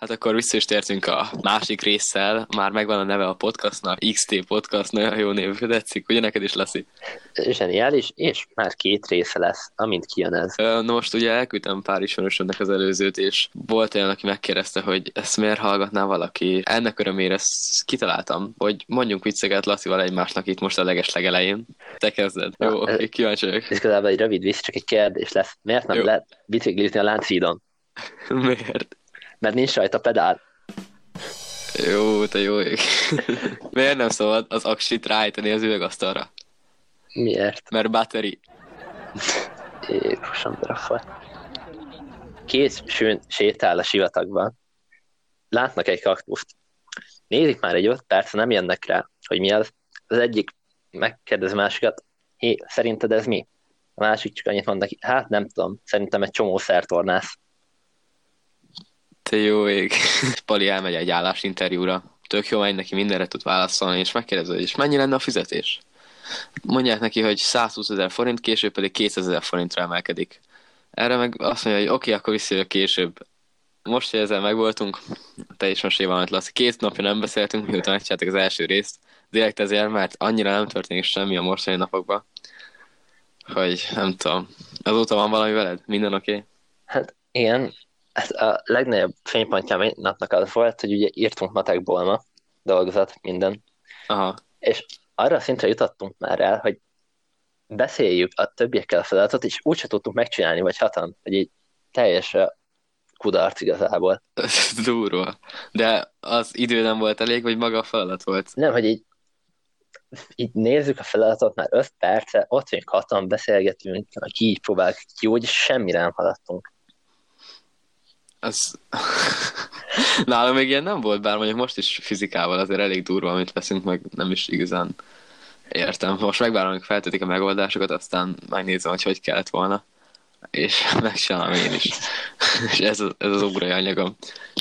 Hát akkor vissza is tértünk a másik résszel, már megvan a neve a podcastnak, XT Podcast, nagyon jó név, tetszik, ugye neked is, Lassi? Zseniális, és már két része lesz, amint kijön ez. No most ugye elküldtem pár ismerősömnek az előzőt, és volt olyan, aki megkérdezte, hogy ezt miért hallgatná valaki. Ennek örömére ezt kitaláltam, hogy mondjunk vicceket Lasszival egymásnak itt most a leges legelején. Te kezded. Jó, oké, okay, kíváncsi vagyok. Ez igazából egy rövid vicc, csak egy kérdés lesz. Miért nem jó. lehet biciklizni a Lánchídon? miért? Mert nincs rajta pedál. Jó, te jó ég. Miért nem szabad az aksit rájteni az üvegasztalra? Miért? Mert batteri. Jézusom, drafa. Két sűn sétál a sivatagban. Látnak egy kaktuszt. Nézik már egy öt perc, nem jönnek rá, hogy mi az. Az egyik megkérdez másikat, hé, szerinted ez mi? A másik csak annyit mond neki, hát nem tudom, szerintem egy csomó szertornász. Te jó ég. Pali elmegy egy állásinterjúra. Tök jó, hogy neki mindenre tud válaszolni, és megkérdezi, és mennyi lenne a fizetés? Mondják neki, hogy 120 ezer forint, később pedig 200 ezer forintra emelkedik. Erre meg azt mondja, hogy oké, okay, akkor visszajövök később. Most, hogy ezzel megvoltunk, te is most valamit lesz. Két napja nem beszéltünk, miután megcsináltak az első részt. Direkt ezért, mert annyira nem történik semmi a mostani napokban, hogy nem tudom. Azóta van valami veled? Minden oké? Okay? Hát igen, Hát a legnagyobb fénypontja napnak az volt, hogy ugye írtunk matekból ma dolgozat, minden. Aha. És arra a szintre jutottunk már el, hogy beszéljük a többiekkel a feladatot, és úgyse tudtunk megcsinálni, vagy hatan, hogy így teljes kudarc igazából. Durva. De az idő nem volt elég, vagy maga a feladat volt? Nem, hogy így, így nézzük a feladatot már öt perce, ott vagyunk hatan, beszélgetünk, ki így próbáljuk ki, hogy semmire nem haladtunk. Az... Nálam még ilyen nem volt, bár mondjuk most is fizikával azért elég durva, amit veszünk, meg nem is igazán értem. Most megvárom, hogy feltetik a megoldásokat, aztán megnézem, hogy hogy kellett volna, és megcsinálom én is. és ez, az, ez az ugrai anyagom.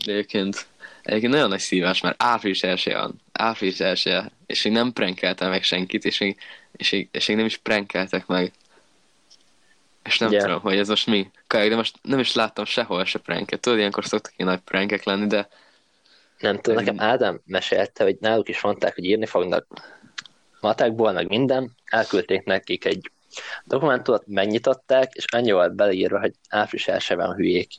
De egyébként, egyébként nagyon nagy szívás, mert április első van. Április első, és én nem prankeltem meg senkit, és még, és, még, és még nem is prankeltek meg és nem yeah. tudom, hogy ez most mi. Kajak, de most nem is láttam sehol se pranket. Tudod, ilyenkor szoktak ilyen nagy prankek lenni, de... Nem tudom, nekem Ádám mesélte, hogy náluk is mondták, hogy írni fognak matekból, meg minden. Elküldték nekik egy dokumentumot, megnyitották, és annyi volt beleírva, hogy április első van hülyék.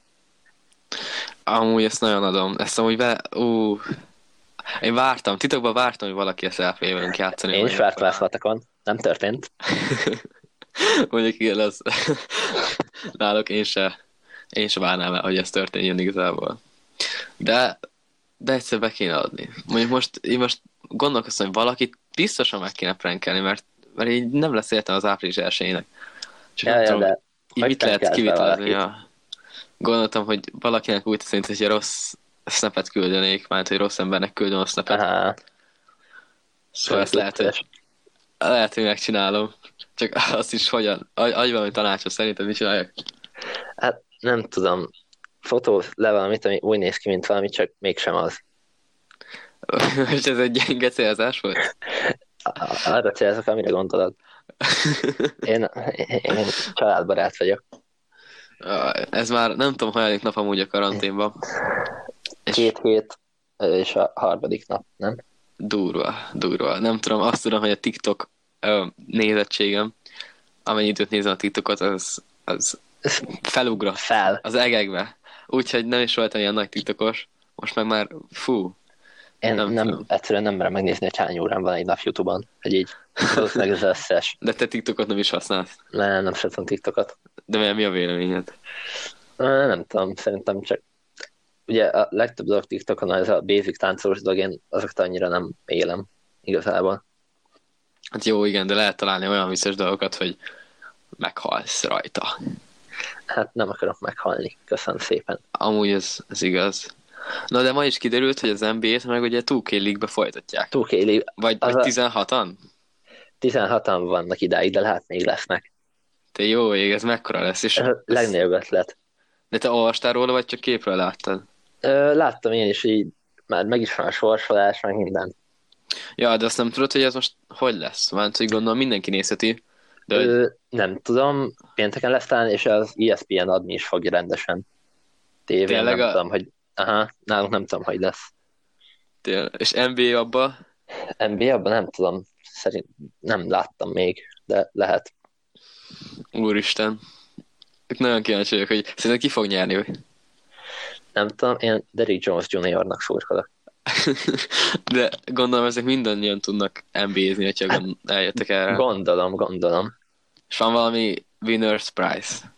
Amúgy ezt nagyon adom. Ezt amúgy be... Ú, én vártam, titokban vártam, hogy valaki ezt el fogja velünk játszani. Én is vártam ezt nem történt. Mondjuk igen, az náluk én se, én se várnám el, hogy ez történjen igazából. De, de egyszer be kéne adni. Mondjuk most, én most gondolkoztam, hogy valakit biztosan meg kéne prankelni, mert, mert így nem lesz értem az április elsőjének. Csak ja, nem ja, tudom, de így mit lehet kivitelezni. Ja. Gondoltam, hogy valakinek úgy teszint, hogy rossz snapet küldenék, mert hogy rossz embernek küldöm a snapet. Aha. Szóval ezt lehet, hogy, lehet, hogy megcsinálom. Csak azt is hogyan? Adj valami tanácsot, szerintem mit csináljak? Hát nem tudom. Fotó le valamit, ami úgy néz ki, mint valami, csak mégsem az. És ez egy gyenge célzás volt? Arra célzok, amire gondolod. Én, én családbarát vagyok. Ez már nem tudom, hanyadik nap amúgy a karanténban. Két hét, és a harmadik nap, nem? Durva, durva. Nem tudom, azt tudom, hogy a TikTok ö, nézettségem, amennyi időt nézem a TikTokot, az, az felugrott Fel. az egekbe. Úgyhogy nem is voltam ilyen nagy TikTokos, most meg már fú. Én nem, nem egyszerűen nem merem megnézni, hogy hány órán van egy nap Youtube-on, hogy így valószínűleg az összes. De te TikTokot nem is használsz? Nem, nem szeretem TikTokot. De mi a véleményed? Nem tudom, szerintem csak ugye a legtöbb dolog TikTokon ez a basic táncolós dolog, én azokat annyira nem élem igazából. Hát jó, igen, de lehet találni olyan vicces dolgokat, hogy meghalsz rajta. Hát nem akarok meghalni, köszönöm szépen. Amúgy ez, ez igaz. Na de ma is kiderült, hogy az NBA-t meg ugye 2 League-be folytatják. 2K League. Vagy, vagy 16-an? 16-an vannak idáig, de lehet még lesznek. Te jó ég, ez mekkora lesz? És ez a legnagyobb ötlet. De te olvastál róla, vagy csak képről láttad? Ö, láttam én is, így már meg is van a sorsolás, meg minden. Ja, de azt nem tudod, hogy ez most hogy lesz? Mert hogy gondolom mindenki nézheti. De Ö. Nem tudom, pénteken lesz talán, és az ESPN adni is fogja rendesen tévén, Tényleg nem a... tudom, hogy Aha, nálunk nem tudom, hogy lesz. Tél. És NBA abba, NBA abban nem tudom, szerint nem láttam még, de lehet. úristen. Itt nagyon kíváncsi vagyok, hogy szerintem ki fog nyerni. Nem tudom, én Derrick Jones Juniornak szurkolok. De gondolom ezek mindannyian tudnak NBA-zni, hogyha gond- eljöttek erre. Gondolom, gondolom. És van valami winner's prize.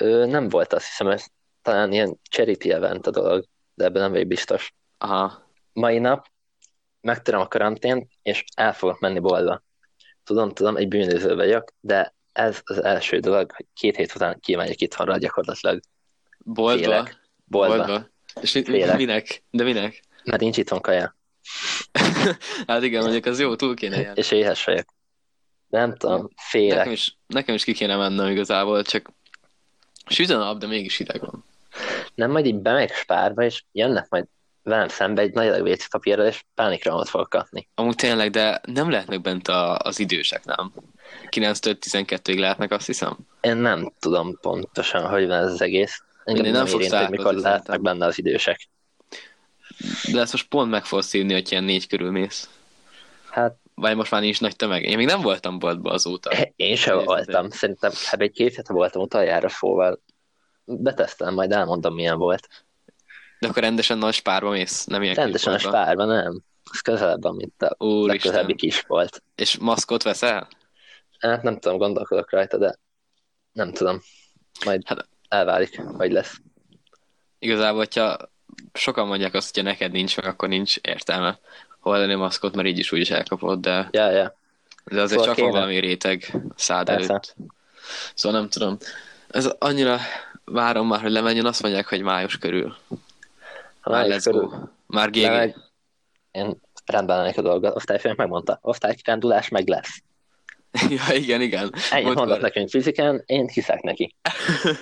Ő nem volt azt hiszem, ez talán ilyen charity event a dolog, de ebben nem vagyok biztos. Aha. Mai nap megtöröm a karantént, és el fogok menni boltba. Tudom, tudom, egy bűnöző vagyok, de ez az első dolog, hogy két hét után kimegyek itthonra gyakorlatilag Boltba. Félek. boltba, És mi, Félek. minek? De minek? Mert nincs itthon kaja, hát igen, mondjuk az jó, túl kéne járni. és éhes vagyok. Nem tudom, félek. Nekem is, nekem is ki kéne mennem igazából, csak süt a de mégis hideg van. Nem majd így bemegyek spárba, és jönnek majd velem szembe egy nagy adag papírral, és pánikrohamot fogok kapni. Amúgy tényleg, de nem lehetnek bent a, az idősek, nem? 9-től 12-ig lehetnek, azt hiszem. Én nem tudom pontosan, hogy van ez az egész. Engem Mindegy, nem, nem érint, hogy mikor lehetnek benne az idősek. De ezt most pont meg fogsz szívni, hogy ilyen négy körül mész. Hát Vagy most már nincs nagy tömeg. Én még nem voltam boltba azóta. én sem Nézd, voltam. Szerintem hát egy két hete voltam utoljára, szóval betesztelem, majd elmondom, milyen volt. De akkor rendesen nagy spárba mész, nem ilyen Rendesen a spárban, nem. Az közelebb mint a legközelebbi Úristen. kis volt. És maszkot veszel? Hát nem tudom, gondolkodok rajta, de nem tudom. Majd Hát- elválik, hogy lesz. Igazából, hogyha sokan mondják azt, hogyha neked nincs meg, akkor nincs értelme hordani maszkot, mert így is úgyis elkapod, de, Ja, ja. de azért Szóval csak kéne. valami réteg szád Persze. előtt. Szóval nem tudom. Ez annyira várom már, hogy lemenjen, azt mondják, hogy május körül. Ha Már let's go. körül Már GG. lemegy, én rendben lennék a dolgot. Osztályfőnök megmondta, osztálykirendulás meg lesz. ja, igen, igen. Ennyi Múltkor- mondott nekünk fizikán, én hiszek neki.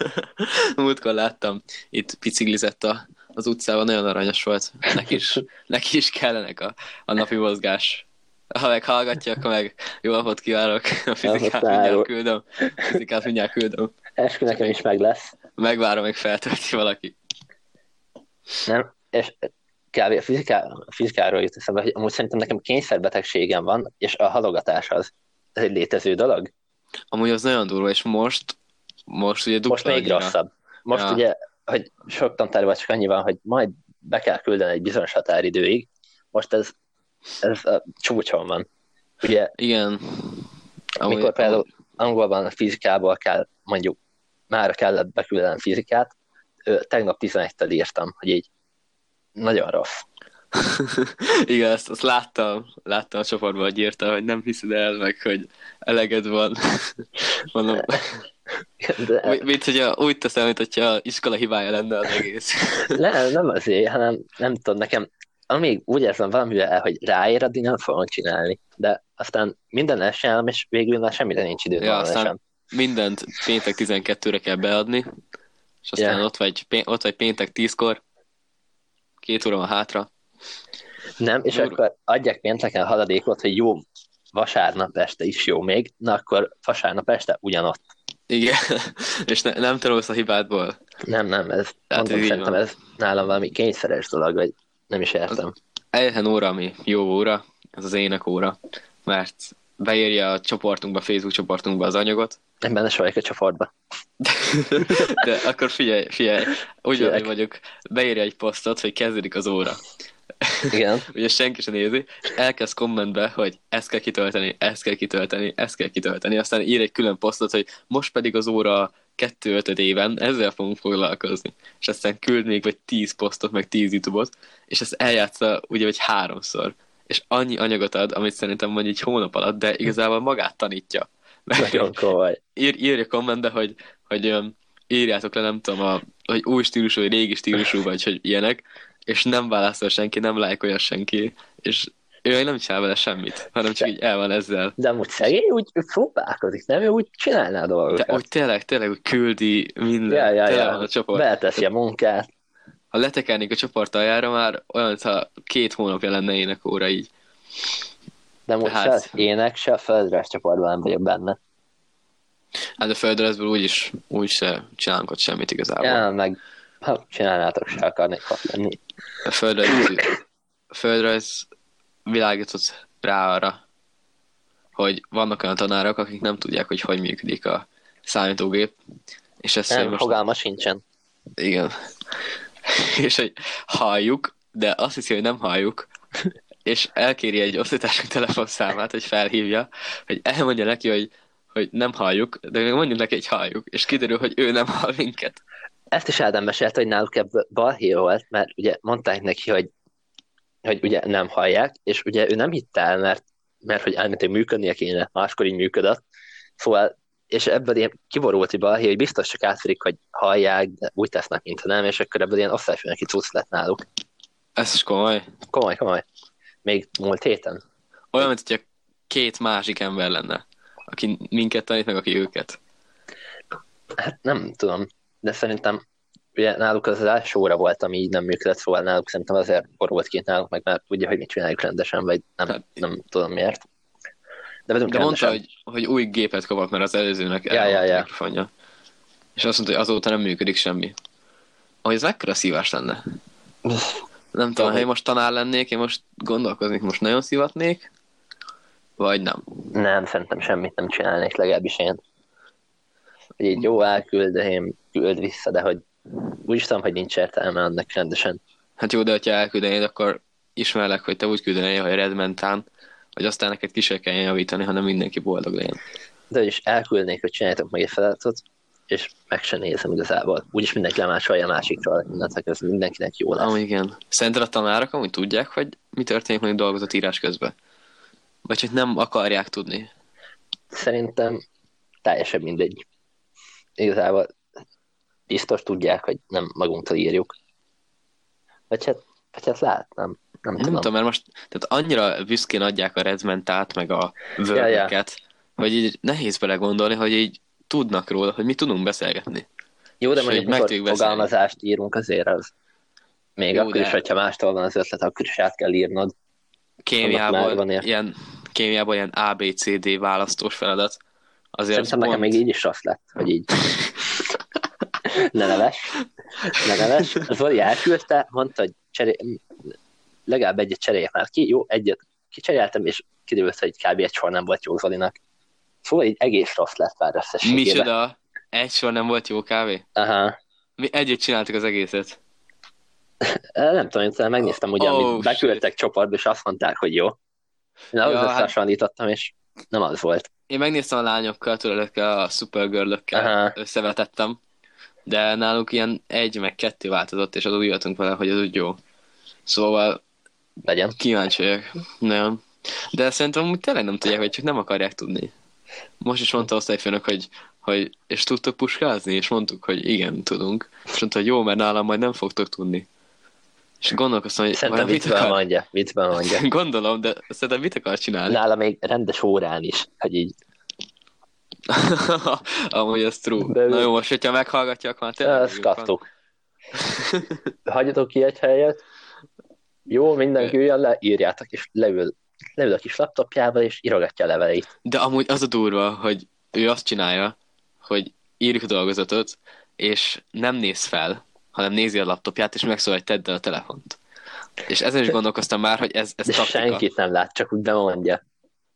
Múltkor láttam, itt biciklizett a, az utcában, nagyon aranyos volt. Neki is, neki is kellenek a, a napi mozgás. Ha meghallgatja, akkor meg jó napot kívánok. A fizikát mindjárt küldöm. A fizikát mindjárt küldöm. Eskü nekem is meg lesz. Megvárom, még feltölti valaki. Nem? És kb. a, fiziká, fizikáról jut eszembe, hogy amúgy szerintem nekem kényszerbetegségem van, és a halogatás az. Ez egy létező dolog. Amúgy az nagyon durva, és most, most ugye dupla Most még annyira. rosszabb. Most Ja. ugye, hogy sok tantárban csak annyi van, hogy majd be kell küldeni egy bizonyos határidőig. Most ez, ez a csúcson van. Ugye, Igen. Amúgy, mikor például angolban a fizikából kell, mondjuk már kellett beküldenem fizikát, tegnap 11-tel írtam, hogy így nagyon rossz. Igen, ezt, azt láttam, láttam a csoportban, hogy írta, hogy nem hiszed el meg, hogy eleged van. Mondom, De mi- mint hogyha úgy teszem, mint hogyha iskola hibája lenne az egész. nem, nem azért, hanem nem tudom, nekem amíg úgy érzem valamivel, hogy ráér, addig nem fogom csinálni. De aztán minden csinálom, és végül már semmire nincs idő. Ja, aztán- Mindent péntek 12-re kell beadni, és aztán Ja. ott, vagy, ott vagy péntek 10-kor, két óra van hátra. Nem, és Durva. akkor adják pénteken haladékot, hogy jó, vasárnap este is jó még, na akkor vasárnap este ugyanott. Igen, és ne, nem tanulsz a hibádból. Nem, nem, ez, Hát mondom, ez szerintem ez nálam valami kényszeres dolog, vagy nem is értem. Egyetlen óra, ami jó óra, ez az ének óra, mert beírja a csoportunkba, Facebook csoportunkba az anyagot, Én benne se vagyok a csoportba. de akkor figyelj, figyelj, úgy vagyok, beírja egy posztot, hogy kezdődik az óra. Igen. Ugye senki sem nézi, és elkezd kommentbe, hogy ezt kell kitölteni, ezt kell kitölteni, ezt kell kitölteni, aztán ír egy külön posztot, hogy most pedig az óra 2 5 éven ezzel fogunk foglalkozni. És aztán küld még vagy 10 posztot, meg 10 YouTube-ot, és ezt eljátsza ugye, vagy háromszor. És annyi anyagot ad, amit szerintem mondjuk egy hónap alatt, de igazából magát tanítja. Nagyon komoly. ír, írja kommentbe, hogy, hogy um, írjátok le, nem tudom, a, hogy új stílusú, vagy régi stílusú, vagy hogy ilyenek, és nem válaszol senki, nem lájkolja senki, és ő nem csinál vele semmit, hanem csak így el van ezzel. De amúgy szegény úgy próbálkozik, nem? Ő úgy csinálná a dolgokat. De úgy tényleg, tényleg úgy küldi minden, ja, ja, tele ja. van a csoport. Beleteszi a munkát. Ha letekernék a csoport aljára már, olyan, mintha két hónapja lenne énekóra így. De most Hát- se az ének, se a földres csoportban nem vagyok benne. Hát a földrezből úgyis, úgy se csinálunk ott semmit igazából. Ja, meg Ha csinálnátok, se akarnék hat lenni. A földrajz, a földrajz világított rá arra, hogy vannak olyan tanárok, akik nem tudják, hogy hogy működik a számítógép, és ezt Nem, most... fogalma sincsen. Igen. és hogy halljuk, de azt hiszi, hogy nem halljuk, és elkéri egy osztálytársak telefonszámát, hogy felhívja, hogy elmondja neki, hogy, hogy nem halljuk, de még mondjuk neki, hogy halljuk, és kiderül, hogy ő nem hall minket. Ezt is Ádám mesélte, hogy náluk ebből balhé volt, mert ugye mondták neki, hogy, hogy ugye nem hallják, és ugye ő nem hitte el, mert, mert hogy elméletileg működnie kéne, máskor így működött. Szóval, és ebből ilyen kiborult egy balhé, hogy biztos csak átverik, hogy hallják, de úgy tesznek, mintha nem, és akkor ebből ilyen osztályfőnöki cucc lett náluk. Ez is komoly. Komoly, komoly. Még múlt héten. Olyan, mint hogyha két másik ember lenne, aki minket tanít, meg aki őket. Hát nem tudom, de szerintem ugye náluk az, az első óra volt, ami így nem működött, szóval náluk szerintem azért borult ki náluk, meg mert tudja, hogy mit csináljuk rendesen, vagy nem, Hát- nem tudom miért. De velünk De mondta, rendesen. hogy, hogy új gépet kapott, mert az előzőnek Ja, ja, ja. mikrofonja. És azt mondta, hogy azóta nem működik semmi. Hogy ez mekkora szívás lenne? Nem tudom, ha én most tanár lennék, én most gondolkoznék, most nagyon szivatnék, vagy nem. Nem, szerintem semmit nem csinálnék, legalábbis én. Hogy így jó elküldöm, küld vissza, de hogy úgy is tudom, hogy nincs értelme annak rendesen. Hát jó, de ha elküldenéd, akkor ismerlek, hogy te úgy küldenél, hogy redmentán, hogy aztán neked ki se kell javítani, hanem mindenki boldog legyen. De is elküldnék, hogy csináljátok meg egy feladatot, és meg se nézem igazából. Úgyis mindenki lemásolja a másikról, innentől ez mindenkinek jó lesz. Amúgy igen. Szerinted a tanárok amúgy tudják, hogy mi történik mondjuk dolgozatírás közben? Vagy hogy nem akarják tudni? Szerintem teljesen mindegy. Igazából biztos tudják, hogy nem magunktól írjuk. Vagy hát, vagy hát lát, nem, nem, Nem tudom. tudom, mert most tehát annyira büszkén adják a redmentát, meg a Ja, word hogy így nehéz belegondolni, hogy így tudnak róla, hogy mi tudunk beszélgetni. Jó, de és mondjuk meg mikor fogalmazást írunk azért az. Még Jó, akkor de- is, hogyha mástól van az ötlet, akkor is át kell írnod. Van ilyen. kémiából ilyen ABCD választós feladat. Azért Szerintem az nekem pont- még így is rossz lett, hogy így. ne neves, ne neves. Zoli elküldte, mondta, hogy cseré... legalább egyet cseréljek már ki. Jó, egyet kicseréltem, és kiderült, hogy kb. egy sor nem volt jó Zolinak. Szóval így egész rossz lett már összességében. Micsoda? Egy sor nem volt jó kávé? Aha. Mi együtt csináltuk az egészet. Nem tudom, én megnéztem, ugye, Oh, amit beküldtek csoportba, és azt mondták, hogy jó. Én ahhoz Ja, ja, hát- összehasonlítottam, és nem az volt. Én megnéztem a lányokkal, ezekkel a supergirl-ökkel összevetettem, de náluk ilyen egy meg kettő változott, és az úgy jöttünk vele, hogy ez úgy jó. Szóval Legyen. kíváncsi vagyok. Nagyon. De szerintem úgy tényleg nem tudják, vagy csak nem akarják tudni. Most is mondta osztályfőnök, hogy, hogy és tudtok puskázni? És mondtuk, hogy igen, tudunk. És mondta, hogy jó, mert nálam majd nem fogtok tudni. És gondolkoztam, hogy Szerintem mit akar... mondja, viccben mondja. Gondolom, de szerintem mit akar csinálni? Nála még rendes órán is, hogy így Amúgy ez true. De- Na jó, most, hogyha meghallgatja, akkor már tényleg... Ezt kaptuk. Hagyjatok ki egy helyet. Jó, mindenki üljön le, írjátok, és leül, leül a kis laptopjával, és írogatja a leveleit. De amúgy az a durva, hogy ő azt csinálja, hogy írjuk a dolgozatot, és nem néz fel, hanem nézi a laptopját, és megszól, hogy tedd el a telefont. És ezen is gondolkoztam már, hogy ez, ez De taktika. senkit nem lát, csak úgy bemondja.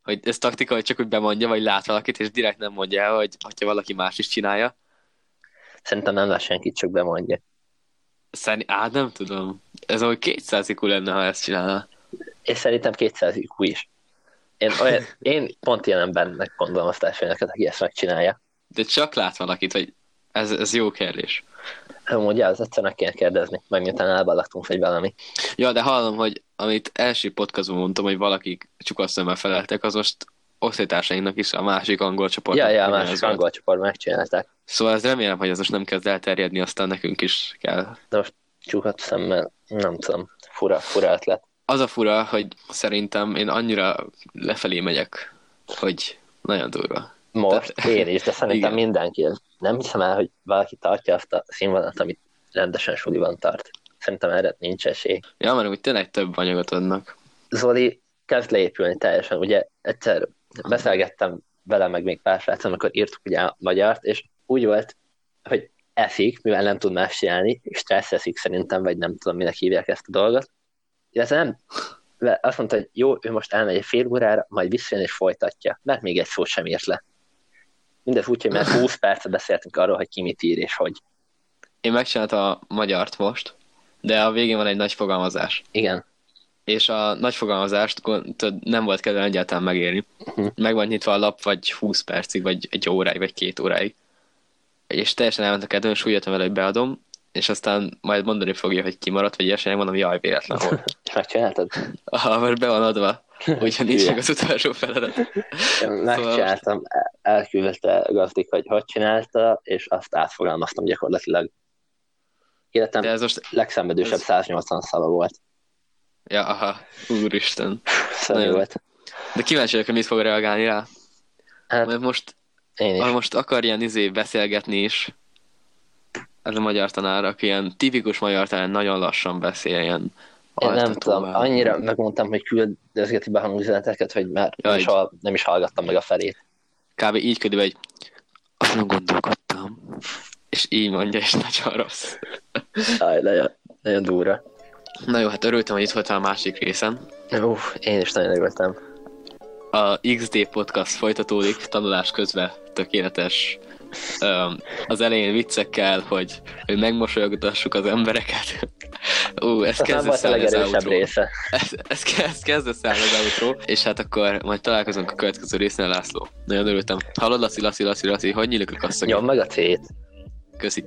Hogy ez taktika, hogy csak úgy bemondja, vagy lát valakit, és direkt nem mondja el, hogy ha valaki más is csinálja. Szerintem nem lát senkit, csak bemondja. Szerint, á, nem tudom. Ez ahogy 200 IQ lenne, ha ezt csinálna. És szerintem 200 IQ is. Én, olyan, én pont ilyen embernek gondolom azt elsőneket, aki ezt megcsinálja. De csak lát valakit, hogy ez, ez jó kérdés. Amúgy az egyszer meg kéne kérdezni, meg miután elbalagtunk, vagy valami. Ja, de hallom, hogy amit első podcastban mondtam, hogy valakik csukaszemmel feleltek, az most osztálytársainknak is a másik angol csoport. Ja, ja, a másik angol csoport megcsinálták. Szóval ez remélem, hogy ez most nem kezd elterjedni, aztán nekünk is kell. Csukat szemmel, nem tudom, fura, fura ötlet. Az a fura, hogy szerintem én annyira lefelé megyek, hogy nagyon durva. Most Tehát- én is, de szerintem Igen. mindenki. Nem hiszem el, hogy valaki tartja azt a színvonalat, amit rendesen suliban tart. Szerintem erre nincs esély. Ja, mert úgy tényleg több anyagot adnak. Zoli kezd leépülni teljesen. Ugye egyszer beszélgettem vele, meg még pár sráccal, amikor írtuk ugye a magyart, és úgy volt, hogy eszik, mivel nem tud más csinálni, és stressz eszik szerintem, vagy nem tudom, minek hívják ezt a dolgot. Illetve nem, azt mondta, hogy jó, ő most elmegy egy fél órára, majd visszajön és folytatja, mert még egy szót sem írt le. Mindez úgy, hogy már 20 percet beszéltünk arról, hogy ki mit ír és hogy. Én megcsináltam a magyart most, de a végén van egy nagy fogalmazás. Igen. És a nagy fogalmazást nem volt kedve egyáltalán megérni. Uh-huh. Meg van nyitva a lap, vagy 20 percig, vagy egy óráig, vagy két óráig. És teljesen elment a kedvem, és úgy jöttem vele, hogy beadom, és aztán majd mondani fogja, hogy kimaradt, vagy ilyesmi, mondom, jaj, véletlen volt. Megcsináltad? Ah, mert be van adva, nincs meg az utolsó feladat. Megcsináltam, elküldte Gazdik, hogy hogy csinálta, és azt átfogalmaztam gyakorlatilag. Életem De ez most, legszenvedősebb ez- 180 szava volt. ja, aha, úristen. Szörnyű volt. De kíváncsi vagyok, hogy mit fog reagálni rá. Hát Mert most, én is. most akar ilyen izé beszélgetni is, ez a magyar tanár, aki ilyen tipikus magyar tanár, nagyon lassan beszél, ilyen Én nem tudom, annyira megmondtam, hogy küldözgeti be hangüzeneteket, hogy már nem Jaj. is, hall, nem is hallgattam meg a felét. Kb. így ködül, hogy azon gondolkodtam. És így mondja, és nagyon rossz. Jaj, nagyon, nagyon durva. Na jó, hát örültem, hogy itt voltál a másik részen. Uff, én is nagyon örültem. A XD podcast folytatódik, tanulás közben tökéletes. Az elején viccekkel, hogy, hogy megmosolyogtassuk az embereket. Ú, ez kezd a legerősebb része. Ez, ez, ez kezd az outro, és hát akkor majd találkozunk a következő résznél, László. Nagyon örültem. Hallod, Laci, Laci, Laci, Laci, hogy nyílik a kasszony? Nyom meg a C-t. Köszi.